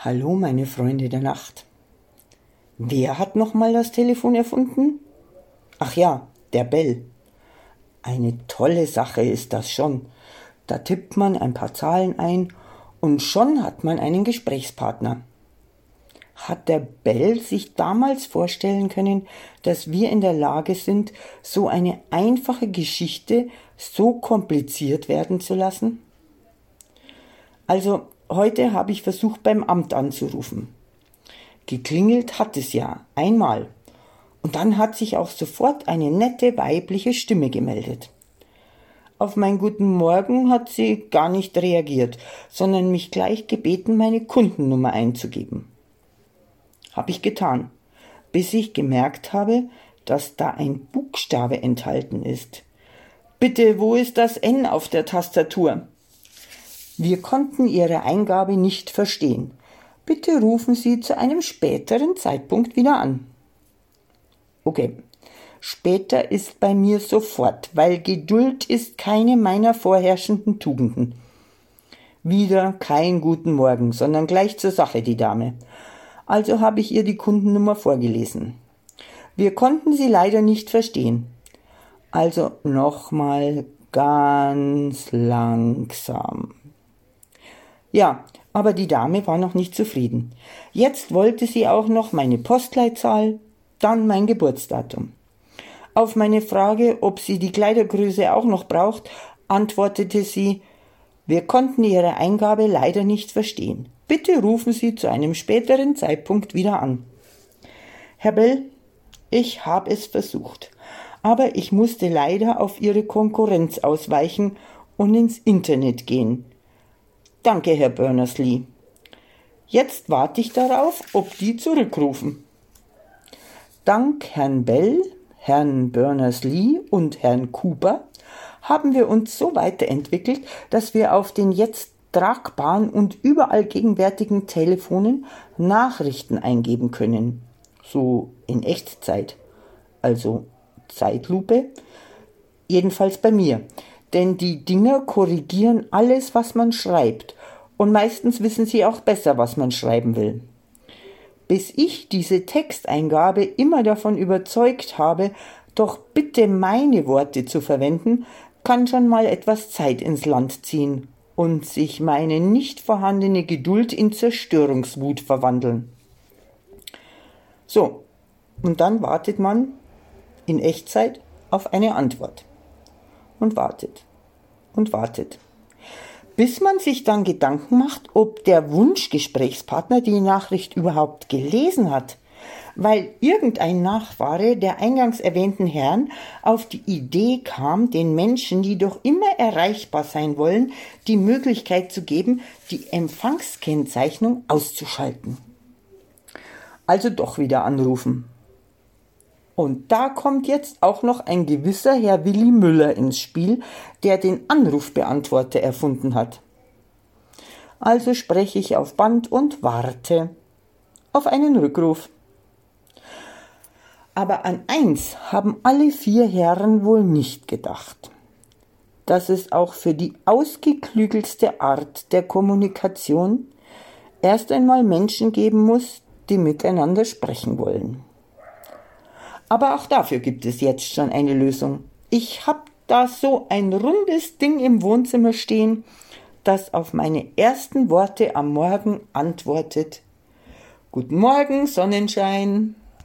Hallo, meine Freunde der Nacht. Wer hat nochmal das Telefon erfunden? Ach ja, der Bell. Eine tolle Sache ist das schon. Da tippt man ein paar Zahlen ein und schon hat man einen Gesprächspartner. Hat der Bell sich damals vorstellen können, dass wir in der Lage sind, so eine einfache Geschichte so kompliziert werden zu lassen? Also Heute habe ich versucht, beim Amt anzurufen. Geklingelt hat es ja einmal. Und dann hat sich auch sofort eine nette weibliche Stimme gemeldet. Auf mein Guten Morgen hat sie gar nicht reagiert, sondern mich gleich gebeten, meine Kundennummer einzugeben. Hab ich getan, bis ich gemerkt habe, dass da ein Buchstabe enthalten ist. Bitte, wo ist das N auf der Tastatur? Wir konnten Ihre Eingabe nicht verstehen. Bitte rufen Sie zu einem späteren Zeitpunkt wieder an. Okay. Später ist bei mir sofort, weil Geduld ist keine meiner vorherrschenden Tugenden. Wieder kein guten Morgen, sondern gleich zur Sache, die Dame. Also habe ich ihr die Kundennummer vorgelesen. Wir konnten sie leider nicht verstehen. Also nochmal ganz langsam. Ja, aber die Dame war noch nicht zufrieden. Jetzt wollte sie auch noch meine Postleitzahl, dann mein Geburtsdatum. Auf meine Frage, ob sie die Kleidergröße auch noch braucht, antwortete sie, wir konnten Ihre Eingabe leider nicht verstehen. Bitte rufen Sie zu einem späteren Zeitpunkt wieder an. Herr Bell, ich habe es versucht, aber ich musste leider auf Ihre Konkurrenz ausweichen und ins Internet gehen. Danke, Herr Berners-Lee. Jetzt warte ich darauf, ob die zurückrufen. Dank Herrn Bell, Herrn Berners-Lee und Herrn Cooper haben wir uns so weiterentwickelt, dass wir auf den jetzt tragbaren und überall gegenwärtigen Telefonen Nachrichten eingeben können. So in Echtzeit. Also Zeitlupe. Jedenfalls bei mir. Denn die Dinger korrigieren alles, was man schreibt und meistens wissen sie auch besser, was man schreiben will. Bis ich diese Texteingabe immer davon überzeugt habe, doch bitte meine Worte zu verwenden, kann schon mal etwas Zeit ins Land ziehen und sich meine nicht vorhandene Geduld in Zerstörungswut verwandeln. So, und dann wartet man in Echtzeit auf eine Antwort. Und wartet und wartet bis man sich dann Gedanken macht, ob der Wunschgesprächspartner die Nachricht überhaupt gelesen hat, weil irgendein Nachfahre der eingangs erwähnten Herrn auf die Idee kam, den Menschen, die doch immer erreichbar sein wollen, die Möglichkeit zu geben, die Empfangskennzeichnung auszuschalten. Also doch wieder anrufen. Und da kommt jetzt auch noch ein gewisser Herr Willi Müller ins Spiel, der den Anrufbeantworter erfunden hat. Also spreche ich auf Band und warte auf einen Rückruf. Aber an eins haben alle vier Herren wohl nicht gedacht, dass es auch für die ausgeklügelste Art der Kommunikation erst einmal Menschen geben muss, die miteinander sprechen wollen. Aber auch dafür gibt es jetzt schon eine Lösung. Ich habe da so ein rundes Ding im Wohnzimmer stehen, das auf meine ersten Worte am Morgen antwortet. Guten Morgen, Sonnenschein.